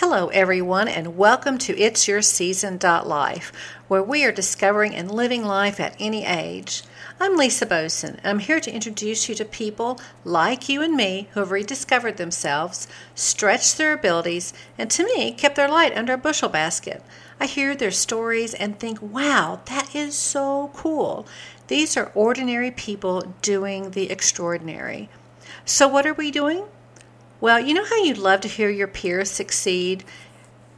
Hello, everyone, and welcome to It's Your Season Life, where we are discovering and living life at any age. I'm Lisa Boson, and I'm here to introduce you to people like you and me who have rediscovered themselves, stretched their abilities, and to me, kept their light under a bushel basket. I hear their stories and think, wow, that is so cool. These are ordinary people doing the extraordinary. So, what are we doing? Well, you know how you'd love to hear your peers succeed?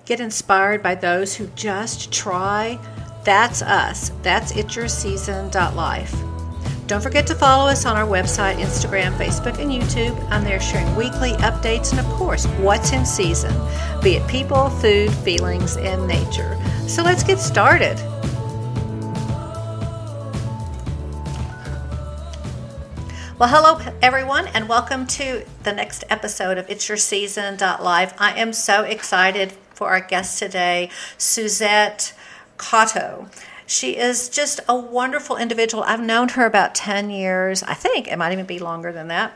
Get inspired by those who just try? That's us. That's It's Your Season Life. Don't forget to follow us on our website, Instagram, Facebook, and YouTube. I'm there sharing weekly updates and, of course, what's in season, be it people, food, feelings, and nature. So let's get started. Well, hello, everyone, and welcome to the next episode of It's Your Season Life. I am so excited for our guest today, Suzette Cotto. She is just a wonderful individual. I've known her about 10 years. I think it might even be longer than that.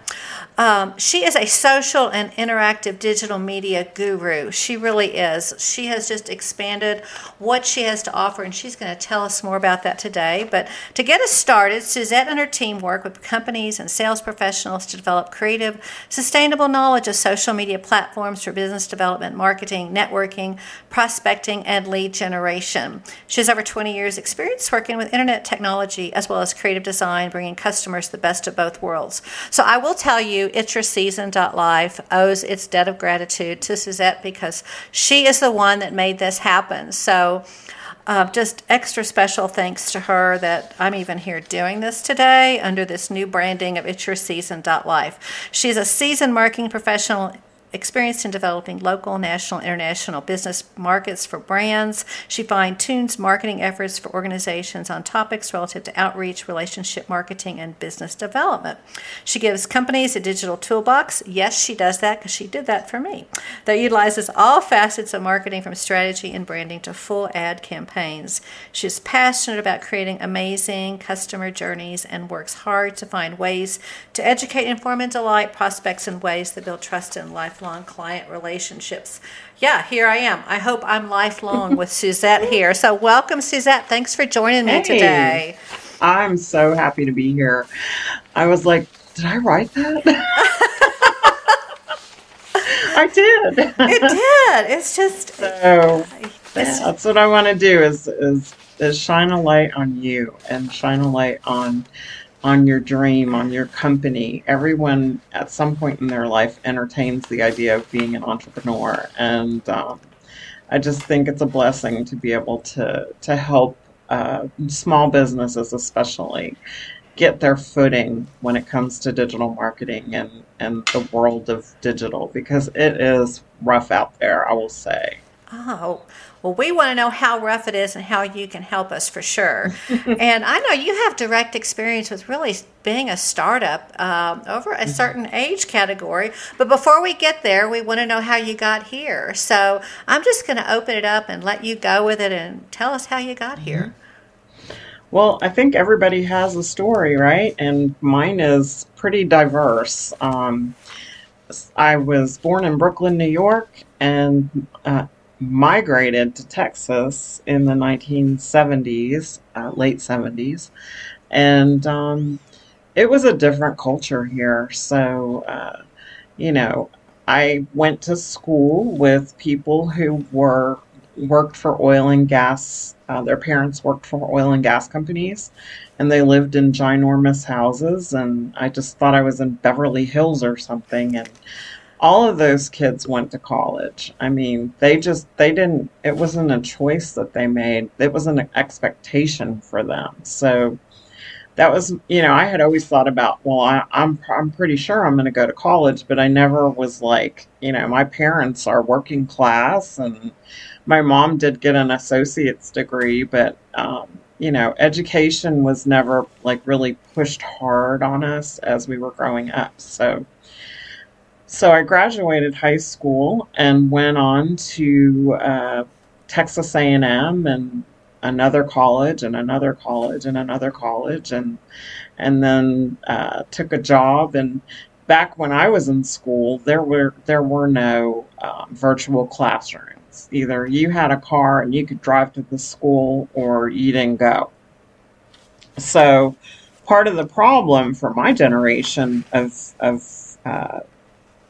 Um, she is a social and interactive digital media guru. She really is. She has just expanded what she has to offer, and she's going to tell us more about that today. But to get us started, Suzette and her team work with companies and sales professionals to develop creative, sustainable knowledge of social media platforms for business development, marketing, networking, prospecting, and lead generation. She has over 20 years' experience working with internet technology as well as creative design, bringing customers the best of both worlds. So I will tell you, It's Your Season Life owes its debt of gratitude to Suzette because she is the one that made this happen. So uh, just extra special thanks to her that I'm even here doing this today under this new branding of It's Your Season Life. She's a seasoned marketing professional experienced in developing local, national, international business markets for brands. She fine tunes marketing efforts for organizations on topics relative to outreach, relationship marketing, and business development. She gives companies a digital toolbox. Yes, she does that because she did that for me. That utilizes all facets of marketing from strategy and branding to full ad campaigns. She's passionate about creating amazing customer journeys and works hard to find ways to educate, inform, and delight prospects in ways that build trust and lifelong lifelong client relationships. Yeah, here I am. I hope I'm lifelong with Suzette here. So, welcome, Suzette. Thanks for joining me hey, today. I'm so happy to be here. I was like, did I write that? I did. It did. It's just so. Uh, it's, that's what I want to do is is is shine a light on you and shine a light on on your dream, on your company. Everyone at some point in their life entertains the idea of being an entrepreneur, and um, I just think it's a blessing to be able to to help uh, small businesses, especially, get their footing when it comes to digital marketing and and the world of digital because it is rough out there. I will say. Oh, well, we want to know how rough it is and how you can help us for sure. and I know you have direct experience with really being a startup um, over a mm-hmm. certain age category. But before we get there, we want to know how you got here. So I'm just going to open it up and let you go with it and tell us how you got here. Mm-hmm. Well, I think everybody has a story, right? And mine is pretty diverse. Um, I was born in Brooklyn, New York, and uh, migrated to Texas in the 1970s, uh, late 70s, and um, it was a different culture here. So, uh, you know, I went to school with people who were worked for oil and gas. Uh, their parents worked for oil and gas companies, and they lived in ginormous houses. And I just thought I was in Beverly Hills or something, and all of those kids went to college. I mean, they just they didn't it wasn't a choice that they made. It was an expectation for them. So that was, you know, I had always thought about, well, I, am I'm, I'm pretty sure I'm going to go to college, but I never was like, you know, my parents are working class, and my mom did get an associate's degree, but um, you know, education was never like really pushed hard on us as we were growing up. So so I graduated high school and went on to uh, Texas A&M and another college and another college and another college and and then uh, took a job and back when I was in school, there were there were no um, virtual classrooms. Either you had a car and you could drive to the school, or you didn't go. So, part of the problem for my generation of of uh,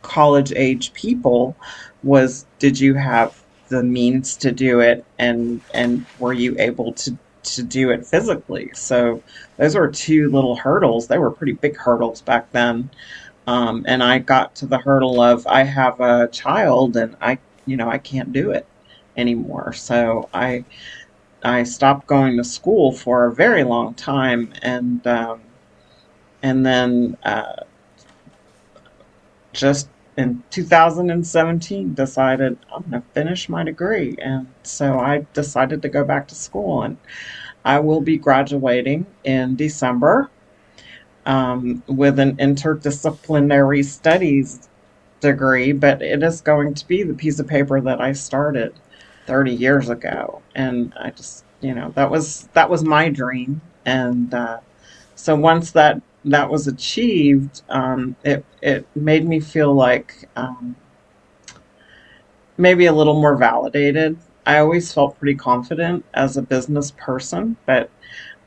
college age people was did you have the means to do it? And and were you able to to do it physically? So those were two little hurdles. They were pretty big hurdles back then. Um, and i got to the hurdle of i have a child and i you know i can't do it anymore. So i i stopped going to school for a very long time and um, and then uh, just in 2017 decided I'm going to finish my degree. And so I decided to go back to school. And I will be graduating in December um, with an interdisciplinary studies degree, but it is going to be the piece of paper that I started 30 years ago. And I just, you know, that was that was my dream. And uh, so once that that was achieved, um, it it made me feel like um, maybe a little more validated. I always felt pretty confident as a business person, but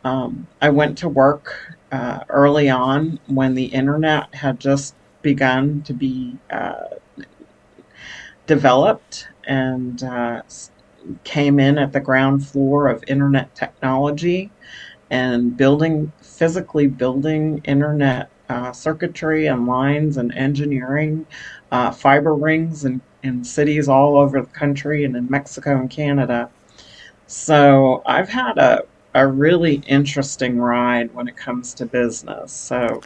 um, I went to work uh, early on when the internet had just begun to be uh, developed and uh, came in at the ground floor of internet technology and building physically building internet uh, circuitry and lines and engineering uh, fiber rings in, in cities all over the country and in Mexico and Canada. So I've had a, a really interesting ride when it comes to business. So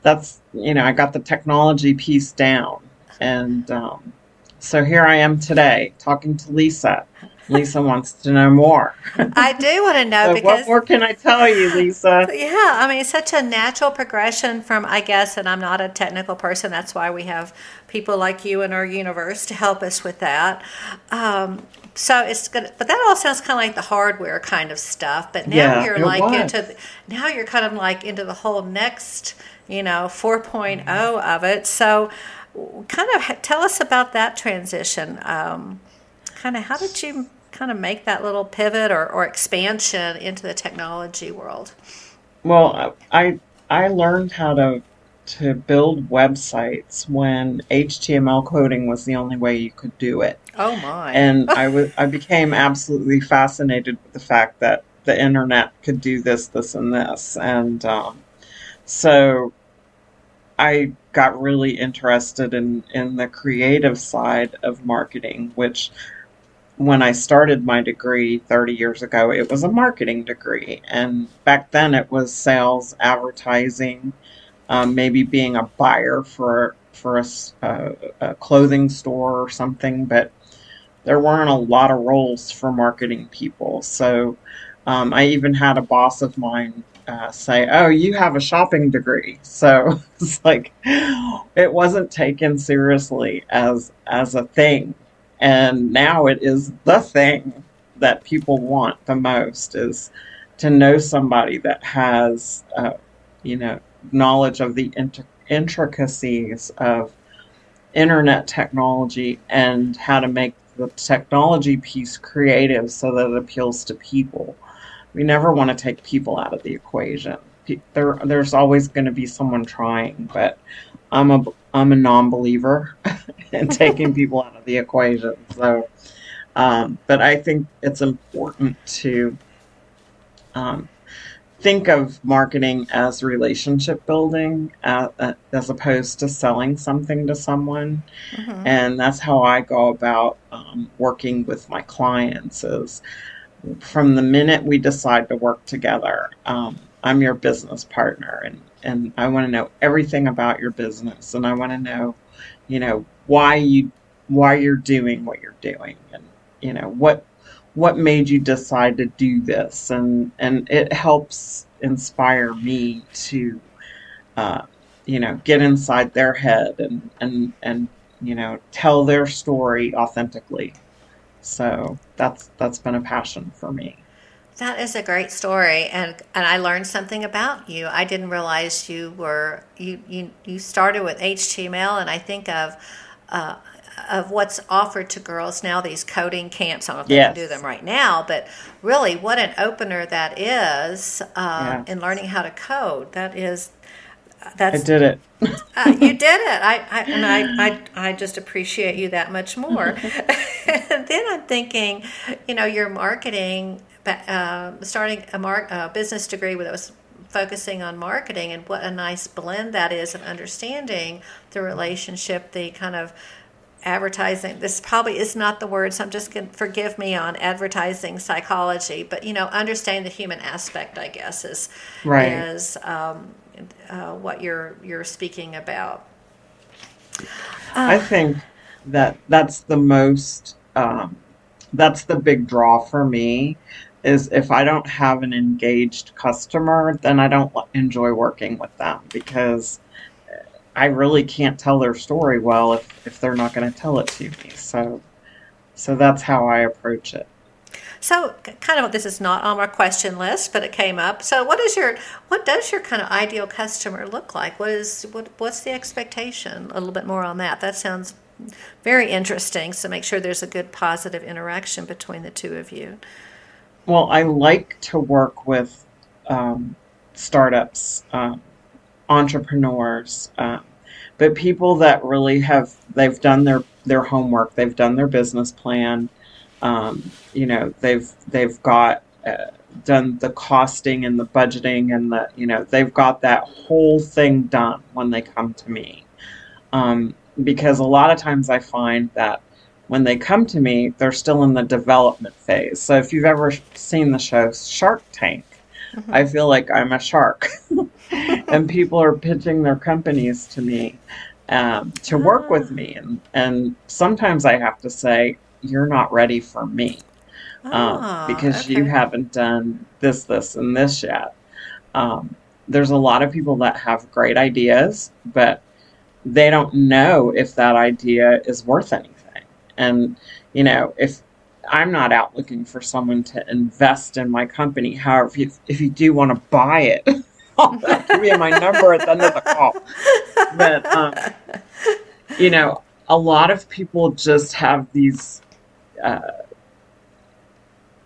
that's, you know, I got the technology piece down. And um, so here I am today talking to Lisa Lisa wants to know more. I do want to know so because what more can I tell you, Lisa? Yeah, I mean, it's such a natural progression from, I guess, and I'm not a technical person. That's why we have people like you in our universe to help us with that. Um, so it's good, but that all sounds kind of like the hardware kind of stuff. But now Yeah, you're like was. into the, now you're kind of like into the whole next, you know, 4.0 of it. So, kind of tell us about that transition. Um, kind of how did you kind of make that little pivot or, or expansion into the technology world? Well, I I learned how to to build websites when HTML coding was the only way you could do it. Oh my! and I was I became absolutely fascinated with the fact that the internet could do this, this, and this, and um, so I got really interested in in the creative side of marketing, which when I started my degree 30 years ago, it was a marketing degree, and back then it was sales, advertising, um, maybe being a buyer for for a, a- a clothing store or something, but there weren't a lot of roles for marketing people. So um, I even had a boss of mine uh, say, "Oh, you have a shopping degree." So it's like it wasn't taken seriously as as a thing, and now it is the thing that people want the most is to know somebody that has, uh, you know, knowledge of the inter- intricacies of internet technology and how to make the technology piece creative so that it appeals to people. We never want to take people out of the equation. There, there's always going to be someone trying, but I'm a I'm a non-believer in taking people out of the equation. So, um, but I think it's important to um, think of marketing as relationship building uh, uh, as opposed to selling something to someone Mhm. and that's how i go about um, working with my clients is from the minute we decide to work together um, i'm your business partner and, and i want to know everything about your business and i want to know you know why you why you're doing what you're doing and you know what what made you decide to do this? And and it helps inspire me to uh, you know get inside their head and and and you know tell their story authentically. So that's that's been a passion for me That is a great story, and and I learned something about you. I didn't realize you were you you, you started with HTML, and I think of. Uh, of what's offered to girls now, these coding camps. I don't know if they can do them right now, but really, what an opener that is uh, Yeah. in learning how to code. That is, that's. I did it. uh, you did it. I, I and I, I, I just appreciate you that much more. then I'm thinking, you know, your marketing, uh, starting a uh, business degree with us focusing on marketing, and what a nice blend that is of understanding the relationship, the kind of advertising this probably is not the word so i'm just going to forgive me on advertising psychology but you know understanding the human aspect i guess is Right. is um, uh, what you're you're speaking about I think that that's the most um, that's the big draw for me is if I don't have an engaged customer, then I don't enjoy working with them because I really can't tell their story well if, if they're not going to tell it to me. So so that's how I approach it. so kind of this is not on our question list but it came up. So what is your what does your kind of ideal customer look like? What is what what's the expectation? A little bit more on that. That sounds very interesting so make sure there's a good positive interaction between the two of you Well, I like to work with um, startups, um, entrepreneurs, um, but people that really have they've done their their homework, they've done their business plan, um, you know, they've they've got uh, done the costing and the budgeting and the you know they've got that whole thing done when they come to me, um, because a lot of times I find that when they come to me, they're still in the development phase. So if you've ever seen the show Shark Tank, I feel like I'm a shark, and people are pitching their companies to me um, to work with me, and and sometimes I have to say you're not ready for me um, Ah, because you haven't done this, this, and this yet. Um, there's a lot of people that have great ideas, but they don't know if that idea is worth anything. And, you know, if I'm not out looking for someone to invest in my company, however, if you, if you do want to buy it, give you my number at the end of the call. But, um, you know, a lot of people just have these uh,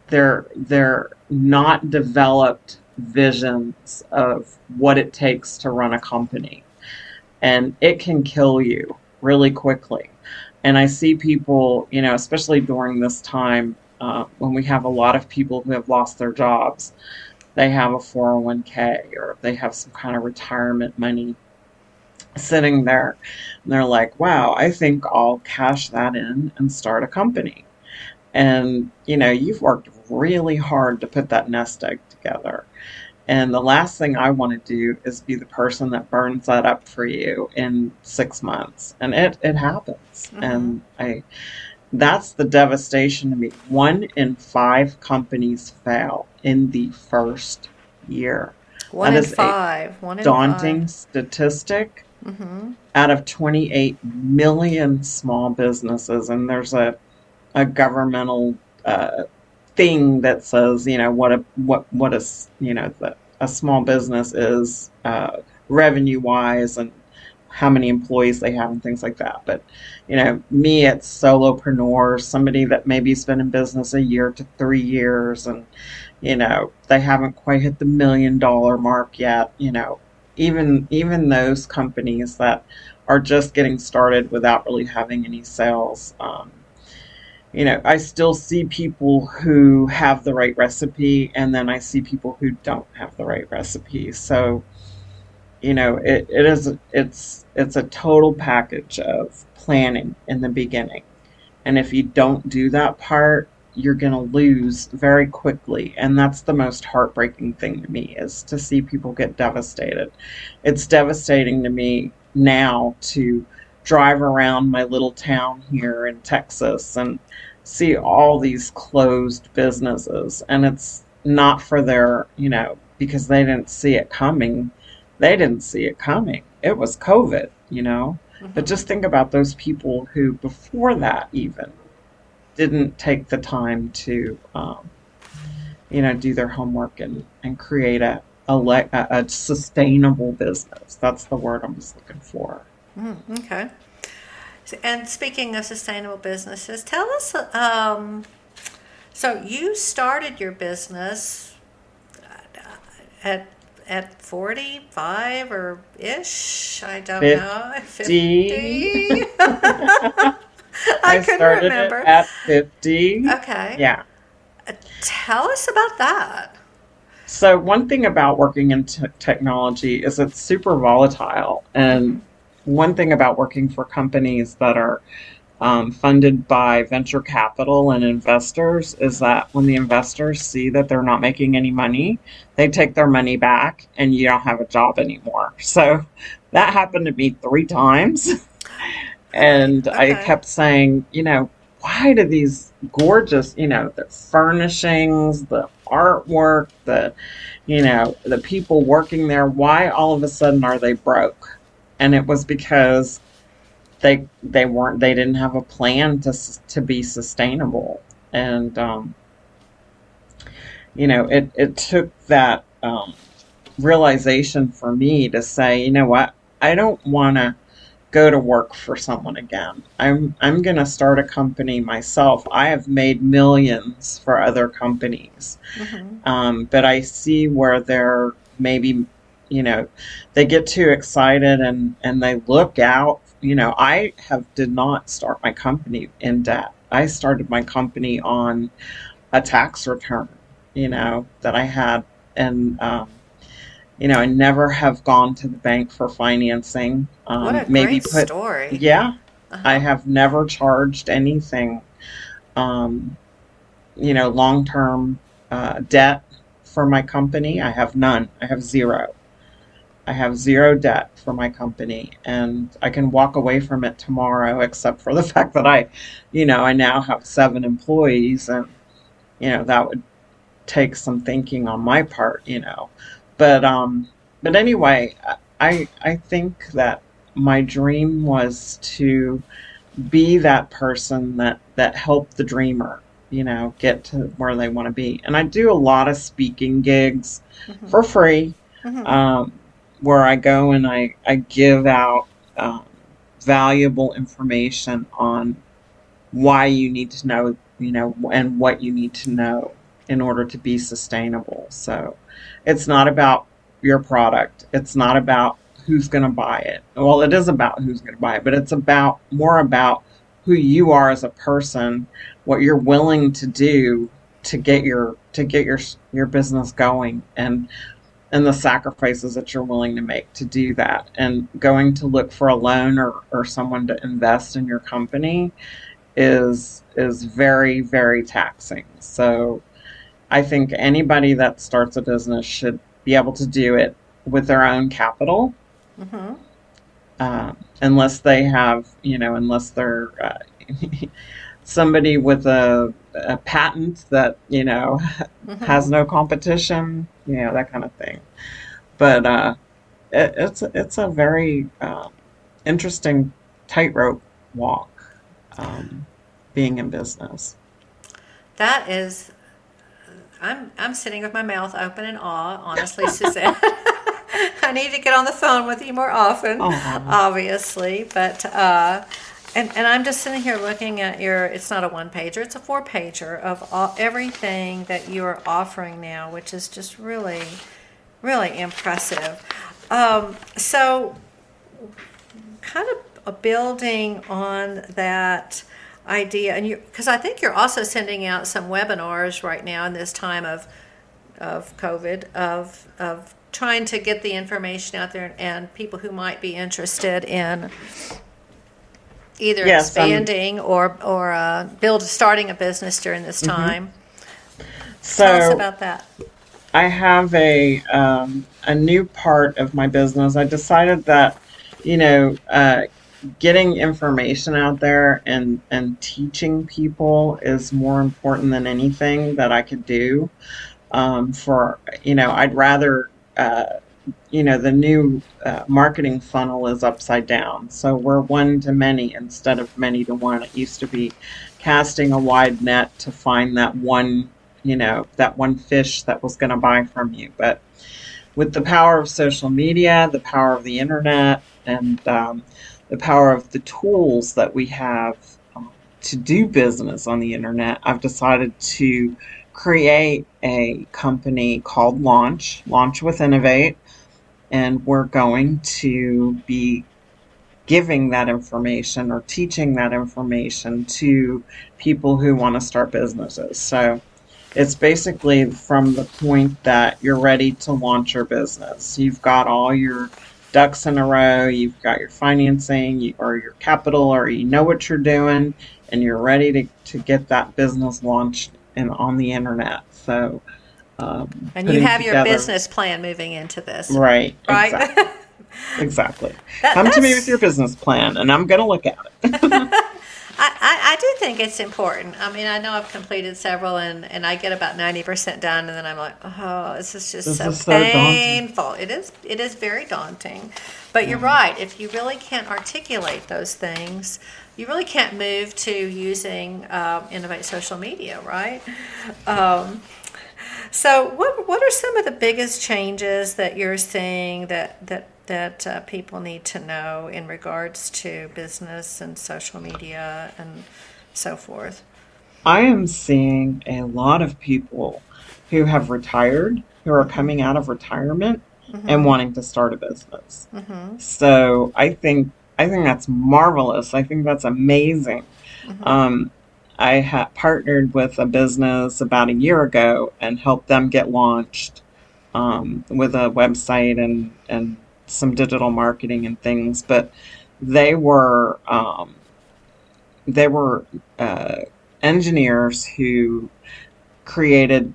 they're they're not developed visions of what it takes to run a company and it can kill you really quickly and i see people you know especially during this time uh, when we have a lot of people who have lost their jobs they have a 401k or they have some kind of retirement money sitting there. And they're like wow i think i'll cash that in and start a company. And you know you've worked really hard to put that nest egg together and the last thing i want to do is be the person that burns that up for you in six months. And it it happens. Mhm. and i that's the devastation to me. One in five companies fail in the first year. One that in five. One in daunting statistic. Mm-hmm. out of 28 million small businesses, and there's a a governmental uh, thing that says, you know, what a what what a s- you know the, a small business is uh, revenue wise and how many employees they have and things like that. But you know, me, it's solopreneur, somebody that maybe's been in business a year to three years, and you know, they haven't quite hit the million dollar mark yet. You know, even even those companies that are just getting started without really having any sales. Um, you know, I still see people who have the right recipe, and then I see people who don't have the right recipe. So, you know, it, it is it's it's a total package of planning in the beginning, and if you don't do that part, you're going to lose very quickly, and that's the most heartbreaking thing to me is to see people get devastated. It's devastating to me now to drive around my little town here in Texas and see all these closed businesses. And it's not for their you know because they didn't see it coming. They didn't see it coming. It was covid you know? But just think about those people who before that even didn't take the time to um, you know, do their homework and, and create a, a, a, a sustainable business. That's the word I was looking for. Mm, okay. And speaking of sustainable businesses, tell us. Um, so you started your business at at forty five or ish. I don't 50. know. Fifty. I, I couldn't remember. at fifty. Okay. Yeah. Tell us about that. So one thing about working in t- technology is it's super volatile, and one thing about working for companies that are um, funded by venture capital and investors is that when the investors see that they're not making any money, they take their money back and you don't have a job anymore. So that happened to me three times. and okay. I kept saying, you know, why do these gorgeous, you know, the furnishings, the artwork, the, you know, the people working there, why all of a sudden are they broke? And it was because they they weren't they didn't have a plan to to be sustainable. And um, you know it it took that um, realization for me to say you know what? I don't want to go to work for someone again. I'm I'm going to start a company myself. I have made millions for other companies. Mm-hmm. um, but I see where they're maybe you know they get too excited and and they look out you know, I have did not start my company in debt. I started my company on a tax return, you know, that I had, and um, you know, I never have gone to the bank for financing. Um, what a maybe great put, story! Yeah, uh-huh. I have never charged anything. Um, you know, long term uh, debt for my company. I have none. I have zero. I have zero debt for my company and I can walk away from it tomorrow, except for the fact that I, you know, I now have seven employees and, you know, that would take some thinking on my part, you know. But, um, but anyway, I, I think that my dream was to be that person that, that helped the dreamer, you know, get to where they want to be. And I do a lot of speaking gigs mm-hmm. for free. Mm-hmm. Um, where I go and I, I give out um, valuable information on why you need to know, you know, and what you need to know in order to be sustainable. So it's not about your product. It's not about who's going to buy it. Well, it is about who's going to buy it, but it's about more about who you are as a person, what you're willing to do to get your to get your your business going and and the sacrifices that you're willing to make to do that. And going to look for a loan or, or someone to invest in your company is is very, very taxing. So I think anybody that starts a business should be able to do it with their own capital. Mm-hmm. Uh, unless they have, you know, unless they're uh, somebody with a, a patent that you know mm-hmm. has no competition, you know that kind of thing. But uh, it, it's it's a very uh, interesting tightrope walk um, being in business. That is, I'm I'm sitting with my mouth open in awe. Honestly, Suzette. I need to get on the phone with you more often, oh. obviously, but. Uh, and, and I'm just sitting here looking at your, it's not a one pager, it's a four pager of all, everything that you are offering now, which is just really, really impressive. Um, so, kind of building on that idea, and because I think you're also sending out some webinars right now in this time of, of COVID, of, of trying to get the information out there and people who might be interested in either yes, expanding um, or or uh, build starting a business during this mm-hmm. time. So Tell us about that. I have a um, a new part of my business. I decided that you know uh, getting information out there and and teaching people is more important than anything that I could do. Um, for you know, I'd rather uh, you know, the new uh, marketing funnel is upside down. So we're one to many instead of many to one. It used to be casting a wide net to find that one, you know, that one fish that was going to buy from you. But with the power of social media, the power of the internet, and um, the power of the tools that we have um, to do business on the internet, I've decided to create a company called Launch, Launch with Innovate, and we're going to be giving that information or teaching that information to people who want to start businesses. So it's basically from the point that you're ready to launch your business. You've got all your ducks in a row, you've got your financing or your capital, or you know what you're doing, and you're ready to, to get that business launched and on the internet. So, um, and you have your business plan moving into this, right? Right. Exactly. exactly. That, Come to me with your business plan, and I'm going to look at it. I, I, I, do think it's important. I mean, I know I've completed several, and, and I get about ninety percent done, and then I'm like, oh, this is just this so is painful. So it is it is very daunting. But you're right. If you really can't articulate those things, you really can't move to using um, Innovate social media, right? Um, so, what what are some of the biggest changes that you're seeing that that that uh, people need to know in regards to business and social media and so forth? I am seeing a lot of people who have retired, who are coming out of retirement mm-hmm. and wanting to start a business. Mm-hmm. So I think I think that's marvelous. I think that's amazing. Mm-hmm. Um, I had partnered with a business about a year ago and helped them get launched um, with a website and and some digital marketing and things, but they were um, they were uh, engineers who created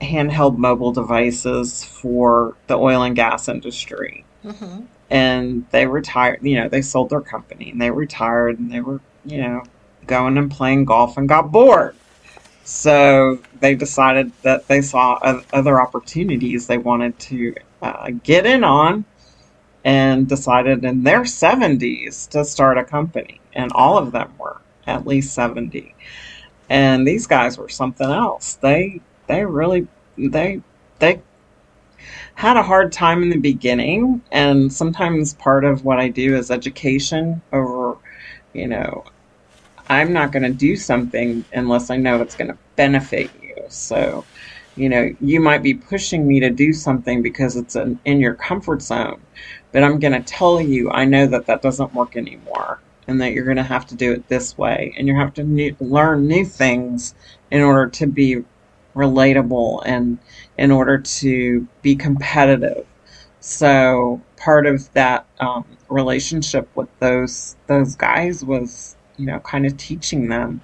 handheld mobile devices for the oil and gas industry. Mm-hmm. And they retired, you know, they sold their company and they retired and they were, you know, going and playing golf and got bored. So they decided that they saw other opportunities they wanted to uh, get in on and decided in their 70s to start a company. And all of them were at least 70. And these guys were something else. They they really they they had a hard time in the beginning and sometimes part of what I do is education over you know I'm not going to do something unless I know it's going to benefit you. So, you know, you might be pushing me to do something because it's in, in your comfort zone. But I'm going to tell you, I know that that doesn't work anymore and that you're going to have to do it this way. And you have to new, learn new things in order to be relatable and in order to be competitive. So part of that um, relationship with those those guys was, you know, kind of teaching them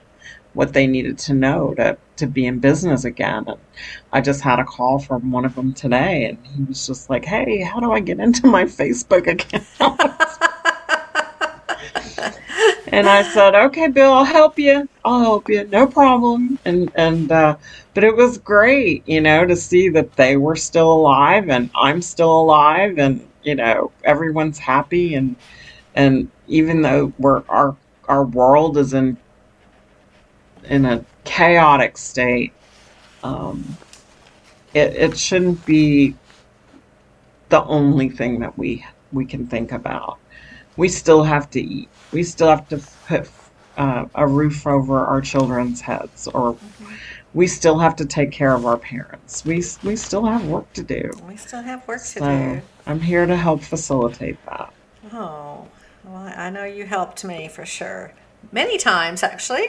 what they needed to know to, to be in business again. And I just had a call from one of them today, and he was just like, Hey, how do I get into my Facebook account? and I said, Okay, Bill, I'll help you. I'll help you. No problem. And, and, uh, but it was great, you know, to see that they were still alive and I'm still alive and, you know, everyone's happy and, and even though we're, our, our world is in in a chaotic state, um, it, it shouldn't be the only thing that we we can think about. We still have to eat. We still have to put uh, a roof over our children's heads, or mm-hmm. we still have to take care of our parents. We we still have work to do. We still have work so to do. I'm here to help facilitate that. Oh, well, I know you helped me for sure many times actually.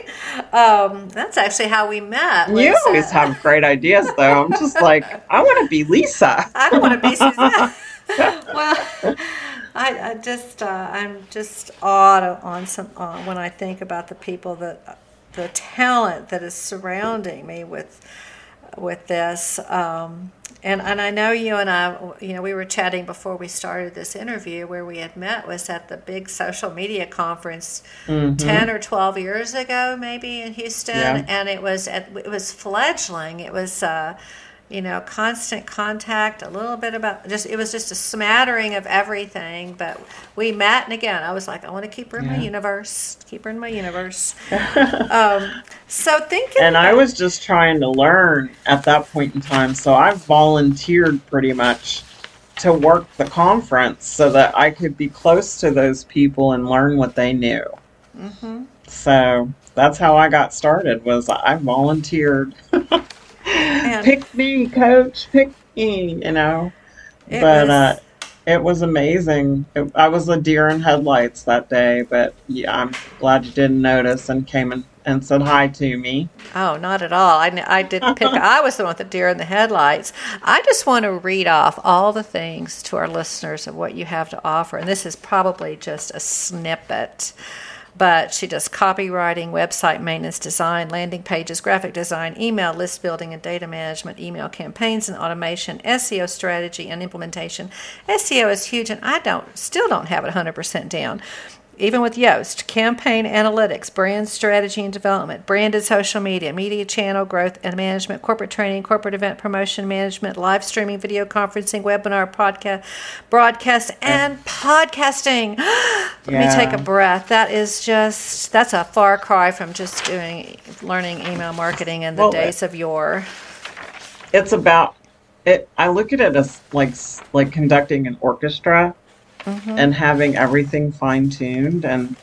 Um, that's actually how we met. You always have great ideas, though. I'm just like, I want to be Lisa. I don't want to be well, I, I just uh, I'm just awed on some uh, when I think about the people that the talent that is surrounding me with with this. Um, and and I know you and I, you know, we were chatting before we started this interview where we had met was at the big social media conference mm-hmm. ten or twelve years ago, maybe in Houston, yeah. and it was at, it was fledgling. It was. Uh, you know, constant contact, a little bit about just, it was just a smattering of everything. But we met, and again, I was like, I want to keep her in yeah. my universe, keep her in my universe. um, So thinking, and I was just trying to learn at that point in time. So I volunteered pretty much to work the conference so that I could be close to those people and learn what they knew. Mhm. So that's how I got started. Was I volunteered? And- pick me, coach. Pick me. You know. But was- uh, it was amazing. It, I was a deer in headlights that day, but yeah, I'm glad you didn't notice and came and, and said hi to me. Oh, not at all. I, I didn't pick. I was the one with the deer in the headlights. I just want to read off all the things to our listeners of what you have to offer, and this is probably just a snippet. But she does copywriting, website maintenance, design, landing pages, graphic design, email list building and data management, email campaigns and automation, SEO strategy and implementation. SEO is huge, and I don't still don't have it 100% down even with Yoast, campaign analytics, brand strategy and development, branded social media, media channel growth and management, corporate training, corporate event promotion management, live streaming, video conferencing, webinar, podcast, broadcast, and podcasting. Let me take a breath. That is just that's a far cry from just doing learning email marketing in the Well, days of yore. It's about it. I look at it as like like conducting an orchestra and having everything fine tuned. And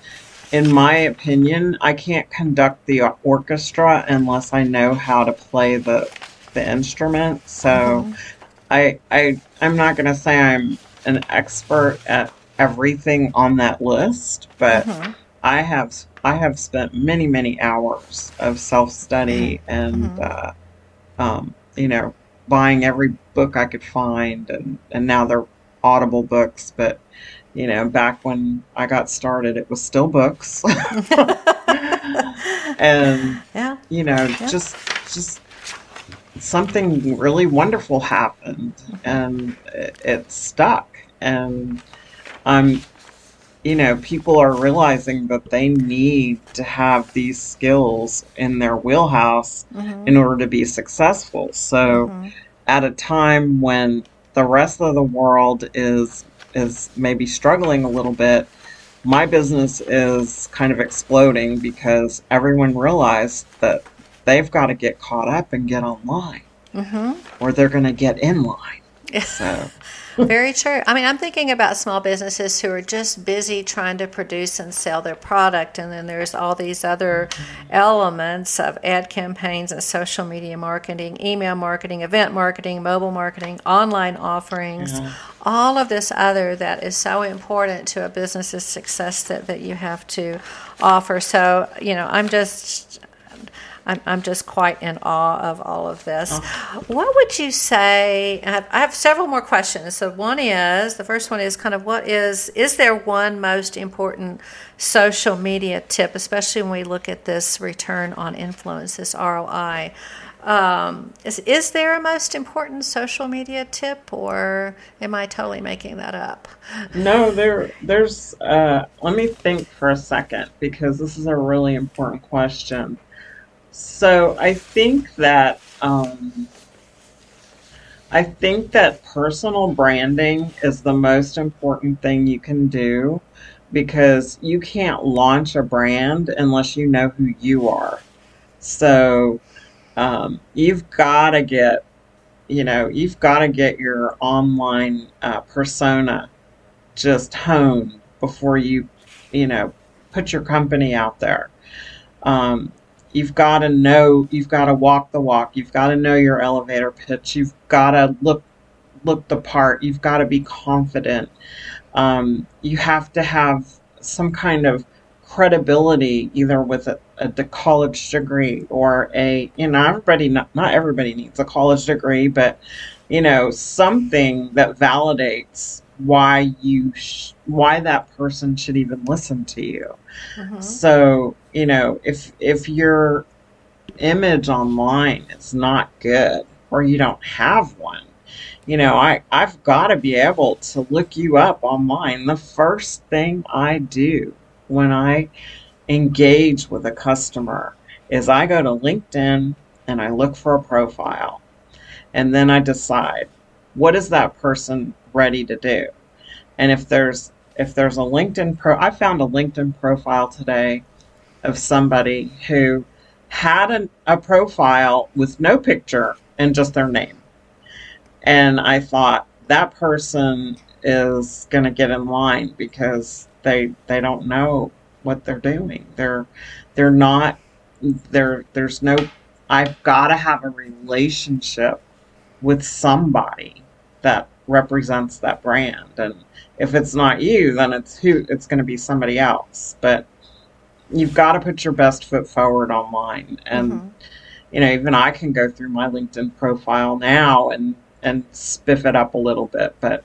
in my opinion, I can't conduct the orchestra unless I know how to play the the instrument. So I I I'm not gonna say I'm an expert at everything on that list, but Mhm. I have I have spent many many hours of self study and Mhm. uh, um, you know buying every book I could find, and and now they're Audible books, but you know back when I got started, it was still books, and Yeah. you know Yeah. just just something really wonderful happened and it, it stuck and i'm you know people are realizing that they need to have these skills in their wheelhouse Mhm. in order to be successful so Mhm. at a time when the rest of the world is is maybe struggling a little bit my business is kind of exploding because everyone realized that they've got to get caught up and get online Mhm. or they're going to get in line so Very true. I mean, I'm thinking about small businesses who are just busy trying to produce and sell their product, and then there's all these other elements of ad campaigns and social media marketing, email marketing, event marketing, mobile marketing, online offerings, Yeah. all of this other that is so important to a business's success that, that you have to offer. So, you know, I'm just. I'm, I'm just quite in awe of all of this. What would you say? I have, I have several more questions. So, one is the first one is kind of what is, is there one most important social media tip, especially when we look at this return on influence, this ROI? Um, is, is there a most important social media tip, or am I totally making that up? no there there's uh let me think for a second because this is a really important question so i think that um I think that personal branding is the most important thing you can do because you can't launch a brand unless you know who you are. So um, you've got to get, you know, you've got to get your online uh, persona just honed before you, you know, put your company out there. Um, you've got to know you've got to walk the walk. You've got to know your elevator pitch. You've got to look look the part. You've got to be confident. Um, you have to have some kind of credibility either with a, a the college degree or a you know everybody not, not everybody needs a college degree but you know something that validates why you sh- why that person should even listen to you Mhm. so, you know, if if your image online is not good or you don't have one, you know, I I've got to be able to look you up online. The first thing I do when I engage with a customer is I go to LinkedIn and I look for a profile. And then I decide what is that person ready to do? And if there's if there's a LinkedIn pro I found a LinkedIn profile today of somebody who had a, a profile with no picture and just their name. And I thought that person is going to get in line because they they don't know what they're doing. They're they're not there there's no I've got to have a relationship with somebody that represents that brand. And if it's not you then it's who it's going to be somebody else. But you've got to put your best foot forward online. And mm-hmm. you know even i can go through my linkedin profile now and and spiff it up a little bit. But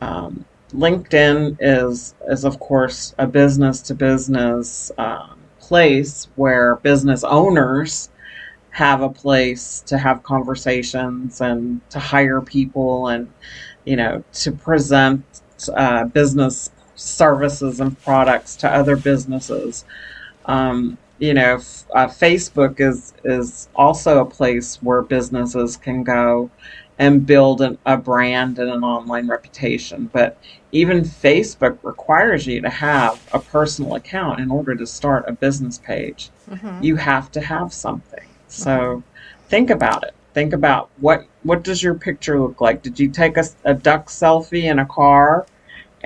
um, linkedin is is of course a business to business um, place where business owners have a place to have conversations and to hire people and you know to present uh, business services and products to other businesses. Um, you know, uh, Facebook is is also a place where businesses can go and build an, a brand and an online reputation. But even Facebook requires you to have a personal account in order to start a business page. Mm-hmm. You have to have something. So think about it. Think about what what does your picture look like? Did you take a, a duck selfie in a car?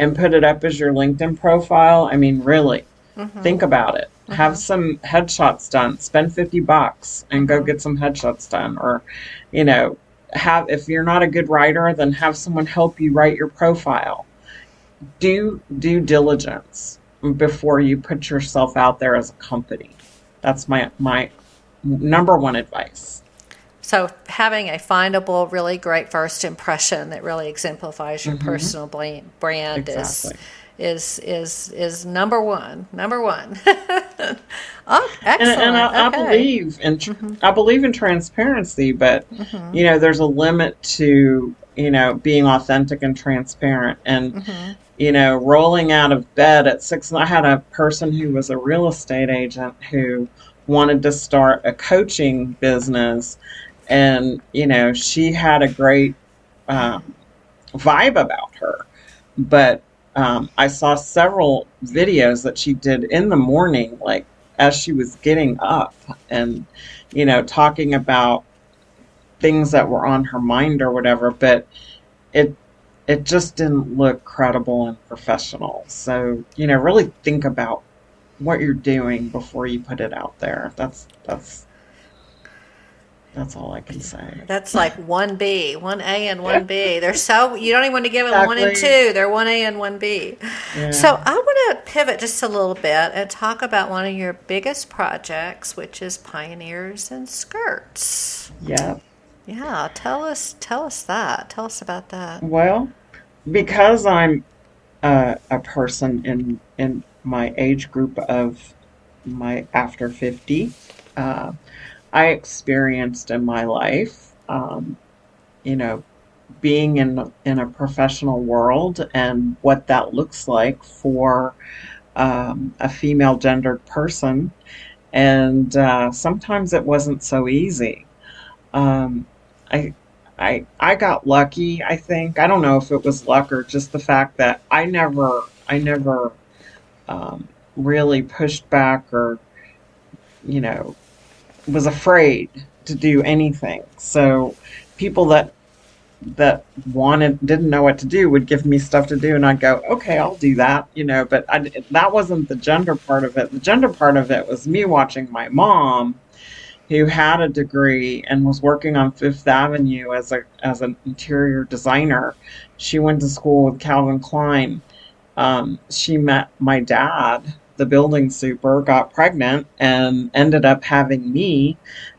and put it up as your LinkedIn profile, I mean, really, mm-hmm. think about it. Mm-hmm. Have some headshots done. Spend 50 bucks and go mm-hmm. get some headshots done. Or, you know, have, if you're not a good writer, then have someone help you write your profile. Do due diligence before you put yourself out there as a company. That's my, my number one advice. So having a findable, really great first impression that really exemplifies your mm-hmm. personal brand exactly. is is is is number one. Number one. oh, excellent. And, and I, okay. I, believe in mm-hmm. I believe in transparency, but mm-hmm. you know, there's a limit to you know being authentic and transparent and. Mm-hmm. You know, rolling out of bed at six. I had a person who was a real estate agent who wanted to start a coaching business. And you know she had a great um, vibe about her. But um, i saw several videos that she did in the morning like as she was getting up and you know talking about things that were on her mind or whatever. But it it just didn't look credible and professional. So you know really think about what you're doing before you put it out there that's that's that's all I can say. That's like one B, one A, and one B. They're so you don't even want to give them exactly. one and two. They're one A and one B. Yeah. So I want to pivot just a little bit and talk about one of your biggest projects, which is Pioneers in Skirts. Yeah. Yeah. Tell us. Tell us that. Tell us about that. Well, because I'm uh, a person in in my age group of my after fifty. Uh, I experienced in my life. Um, you know, being in in a professional world and what that looks like for um, a female gendered person, and uh, sometimes it wasn't so easy. Um, I. I, I got lucky, I think. I don't know if it was luck or just the fact that I never I never um, really pushed back or you know was afraid to do anything. So people that that wanted didn't know what to do would give me stuff to do and I'd go, "Okay, I'll do that," you know, but I, that wasn't the gender part of it. The gender part of it was me watching my mom who had a degree and was working on Fifth Avenue as a as an interior designer. She went to school with Calvin Klein. Um, she met my dad the building super, got pregnant, and ended up having me,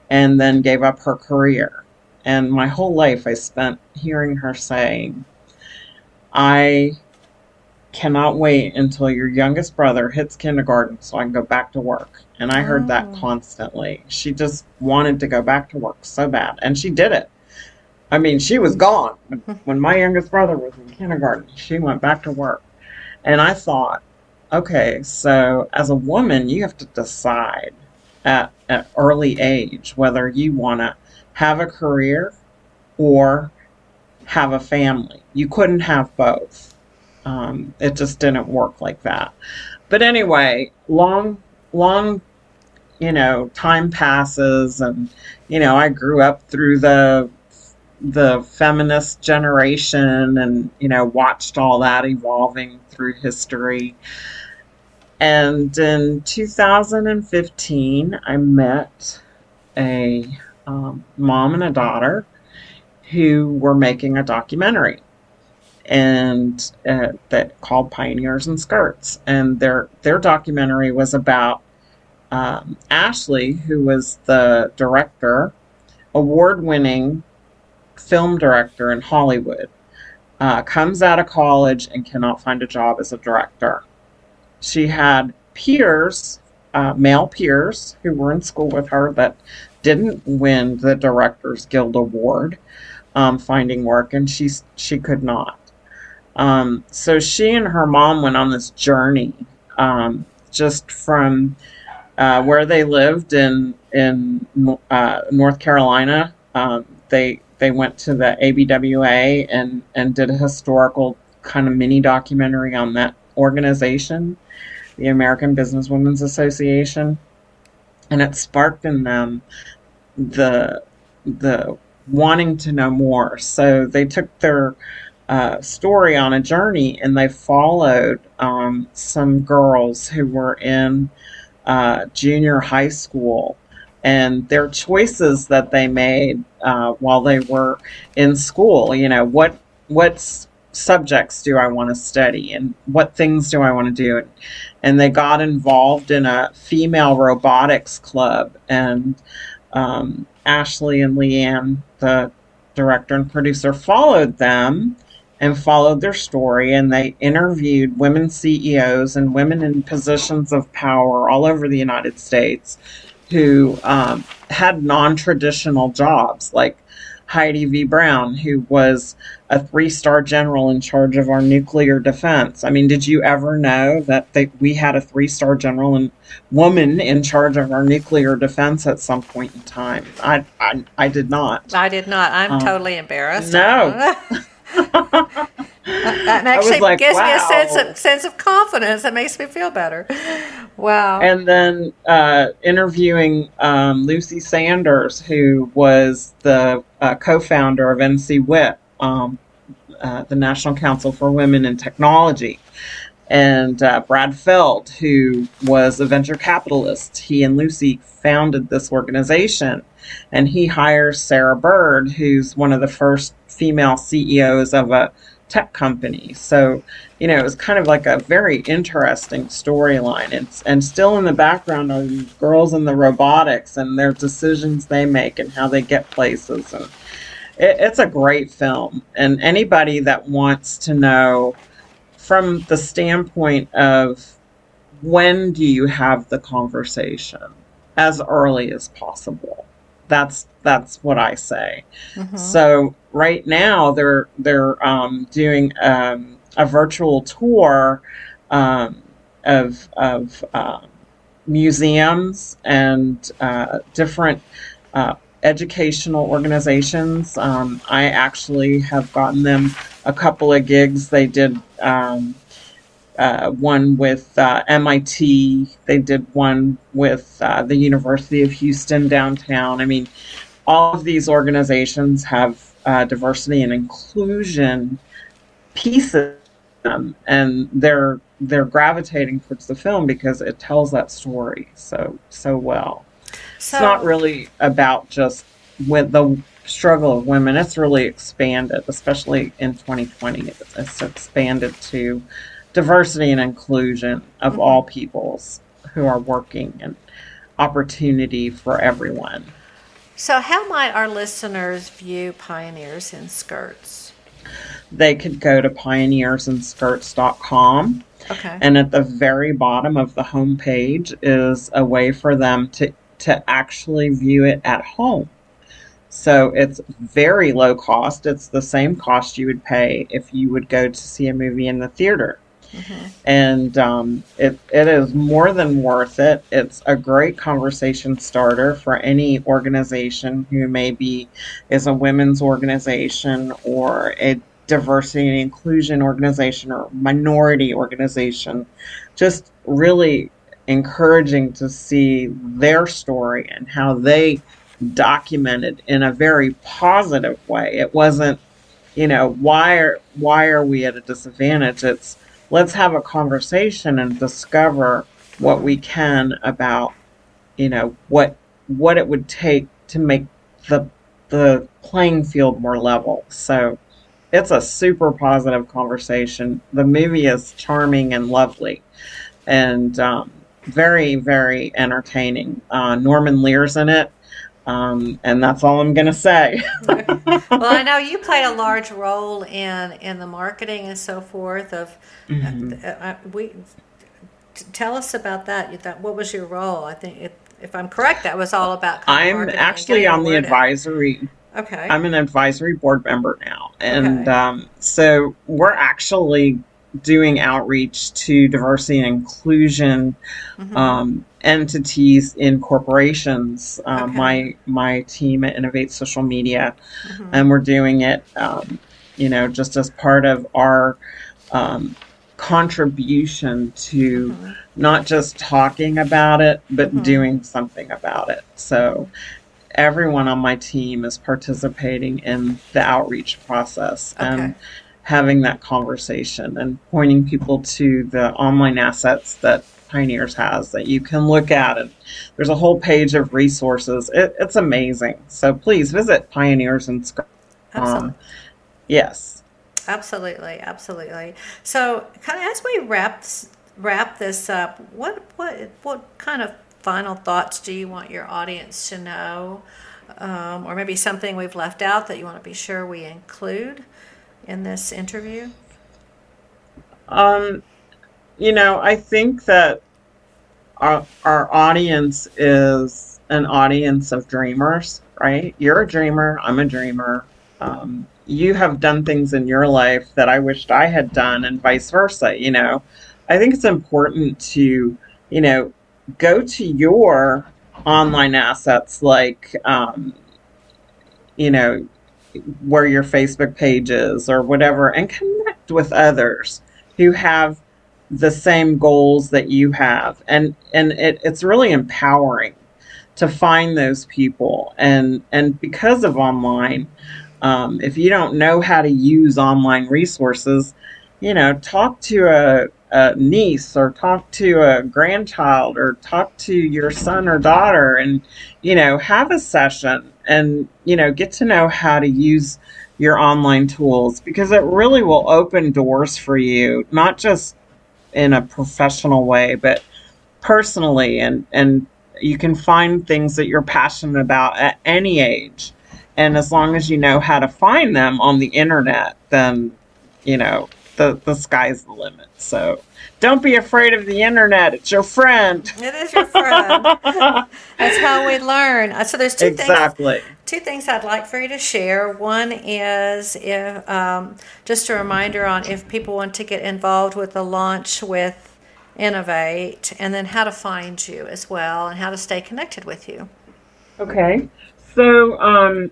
and then gave up her career. And my whole life I spent hearing her saying, I cannot wait until your youngest brother hits kindergarten so I can go back to work. And I heard oh. that constantly. She just wanted to go back to work so bad. And she did it. I mean, she was gone. When my youngest brother was in kindergarten, she went back to work. And I thought, Okay, so as a woman, you have to decide at an early age whether you want to have a career or have a family. You couldn't have both. Um, it just didn't work like that. But anyway, long, long you know, time passes and, you know, I grew up through the the feminist generation and, you know, watched all that evolving through history. And in 2015, I met a um, mom and a daughter who were making a documentary and uh, that called Pioneers in Skirts, and their their documentary was about um, Ashley, who was the director, award-winning film director in Hollywood, uh, comes out of college and cannot find a job as a director. She had peers, uh, male peers, who were in school with her that didn't win the Directors Guild Award, um, finding work, and she she could not. Um, so she and her mom went on this journey, um, just from uh, where they lived in in uh, North Carolina. Um, they they went to the ABWA and and did a historical kind of mini documentary on that organization, the American Business Women's Association, and it sparked in them the the wanting to know more. So they took their uh, story on a journey, and they followed um, some girls who were in uh, junior high school and their choices that they made uh, while they were in school. You know, what what subjects do I want to study, and what things do I want to do? And they got involved in a female robotics club, and um, Ashley and Leanne, the director and producer, followed them and followed their story and they interviewed women CEOs and women in positions of power all over the United States who um, had non traditional jobs, like Heidi V. Brown, who was a three star general in charge of our nuclear defense. I mean, did you ever know that they, we had a three star general and woman in charge of our nuclear defense at some point in time? I, I, I did not. I did not. I'm um, totally embarrassed. No. that actually like, gives wow. me a sense of sense of confidence. That makes me feel better. Wow. And then uh, interviewing um, Lucy Sanders, who was the uh, co-founder of NCWIT, um, uh, the National Council for Women in Technology, and uh, Brad Feld, who was a venture capitalist. He and Lucy founded this organization, and he hires Sarah Bird, who's one of the first female CEOs of a tech company. So, you know, it was kind of like a very interesting storyline. It's and still in the background are these girls in the robotics and their decisions they make and how they get places. And it, it's a great film. And anybody that wants to know from the standpoint of when do you have the conversation as early as possible that's that's what I say. Mm-hmm. So right now they're they're um, doing um, a virtual tour um, of of uh, museums and uh, different uh, educational organizations. Um, I actually have gotten them a couple of gigs. They did um, uh, one with uh, MIT. They did one with uh, the University of Houston downtown. I mean, all of these organizations have uh, diversity and inclusion pieces, them, and they're they're gravitating towards the film because it tells that story so so well. So, it's not really about just with the struggle of women. It's really expanded, especially in 2020. It's, it's expanded to diversity and inclusion of mm-hmm. all peoples who are working and opportunity for everyone. So, how might our listeners view Pioneers in Skirts? They could go to pioneersinskirts.com. Okay. And at the very bottom of the homepage is a way for them to, to actually view it at home. So it's very low cost. It's the same cost you would pay if you would go to see a movie in the theater. Mm-hmm. And um, it, it is more than worth it. It's a great conversation starter for any organization who maybe is a women's organization or a diversity and inclusion organization or minority organization. Just really encouraging to see their story and how they documented in a very positive way. It wasn't, you know, why are why are we at a disadvantage? It's let's have a conversation and discover what we can about, you know, what what it would take to make the the playing field more level. So it's a super positive conversation. The movie is charming and lovely, and um, very very entertaining. Uh, Norman Lear's in it. Um, and that's all I'm going to say. well, I know you played a large role in in the marketing and so forth. Of mm-hmm. uh, uh, we tell us about that. That what was your role? I think it, if I'm correct, that was all about. I'm actually on the advisory. Okay. I'm an advisory board member now, and okay. um, so we're actually doing outreach to diversity and inclusion mm-hmm. um, entities in corporations. Um, okay. My my team at Innovate Social Media, mm-hmm. and we're doing it, um, you know, just as part of our um, contribution to mm-hmm. not just talking about it, but mm-hmm. doing something about it. So everyone on my team is participating in the outreach process okay. and having that conversation and pointing people to the online assets that Pioneers has that you can look at. And there's a whole page of resources. It, it's amazing. So please visit Pioneers and um, yes. Absolutely, absolutely. So, kind of as we wrap wrap this up, what what what kind of final thoughts do you want your audience to know, um, or maybe something we've left out that you want to be sure we include in this interview? Um, you know, I think that our, our audience is an audience of dreamers, right? You're a dreamer, I'm a dreamer. Um, you have done things in your life that I wished I had done, and vice versa. You know, I think it's important to, you know, go to your online assets like, um, you know, where your Facebook page is or whatever, and connect with others who have the same goals that you have. And and it, it's really empowering to find those people. And and because of online um, if you don't know how to use online resources you know talk to a, a niece or talk to a grandchild or talk to your son or daughter and you know have a session and you know get to know how to use your online tools because it really will open doors for you not just in a professional way, but personally, and and you can find things that you're passionate about at any age. And as long as you know how to find them on the internet, then you know the the sky's the limit. So don't be afraid of the internet. It's your friend. It is your friend. That's how we learn. Uh, so there's two exactly. things. Two things I'd like for you to share. One is if um, just a reminder on if people want to get involved with the launch with Innovate, and then how to find you as well, and how to stay connected with you. Okay. So um,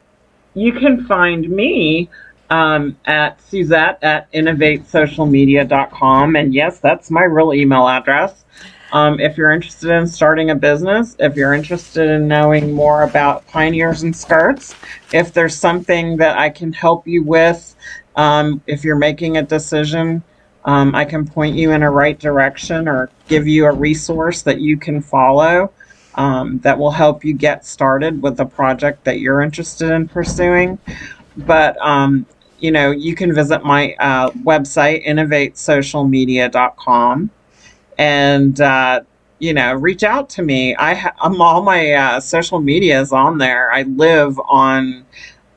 you can find me um, at Suzette at innovatesocialmedia.com. And yes, that's my real email address. Um, if you're interested in starting a business, if you're interested in knowing more about pioneers in skirts, if there's something that I can help you with, um, if you're making a decision, um, I can point you in a right direction or give you a resource that you can follow um, that will help you get started with the project that you're interested in pursuing. But um, you know, you can visit my uh, website, innovatesocialmedia.com, and, uh, you know, reach out to me. I ha- I'm all my uh, social media is on there. I live on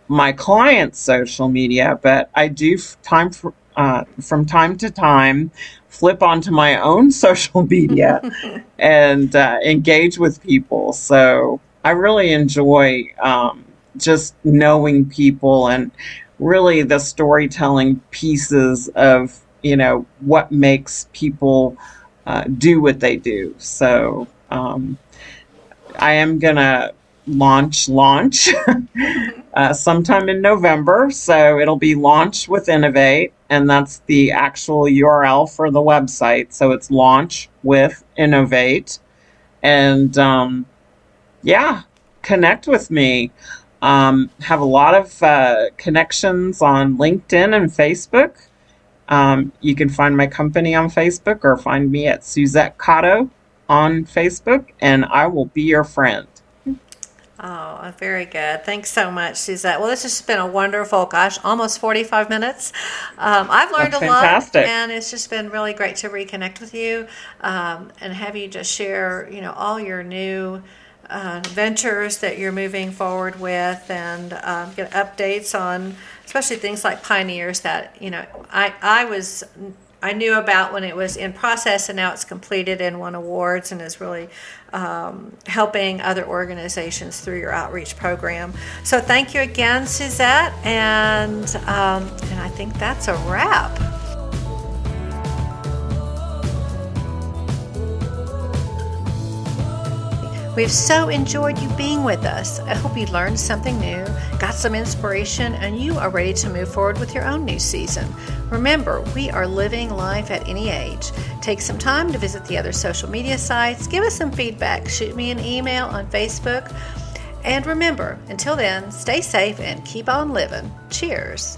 my client's social media, but I do f- time for, uh, from time to time flip onto my own social media and uh, engage with people. So I really enjoy um, just knowing people and really the storytelling pieces of you know what makes people uh, do what they do. So um, I am gonna launch launch uh, sometime in November. So it'll be launch with Innovate, and that's the actual URL for the website. So it's launch with Innovate. and um, yeah, connect with me. Um, have a lot of uh, connections on LinkedIn and Facebook. Um, you can find my company on Facebook or find me at Suzette Cotto on Facebook, and I will be your friend. Oh, very good. Thanks so much, Suzette. Well, this has been a wonderful, gosh, almost 45 minutes. Um, I've learned That's a lot, and it's just been really great to reconnect with you um, and have you just share, you know, all your new uh, ventures that you're moving forward with and um, get updates on, especially things like Pioneers that, you know, I, I was I knew about when it was in process and now it's completed and won awards and is really um, helping other organizations through your outreach program. So thank you again, Suzette, and um, and I think that's a wrap. We've so enjoyed you being with us. I hope you learned something new, got some inspiration, and you are ready to move forward with your own new season. Remember, we are living life at any age. Take some time to visit the other social media sites, give us some feedback, shoot me an email on Facebook. And remember, until then, stay safe and keep on living. Cheers.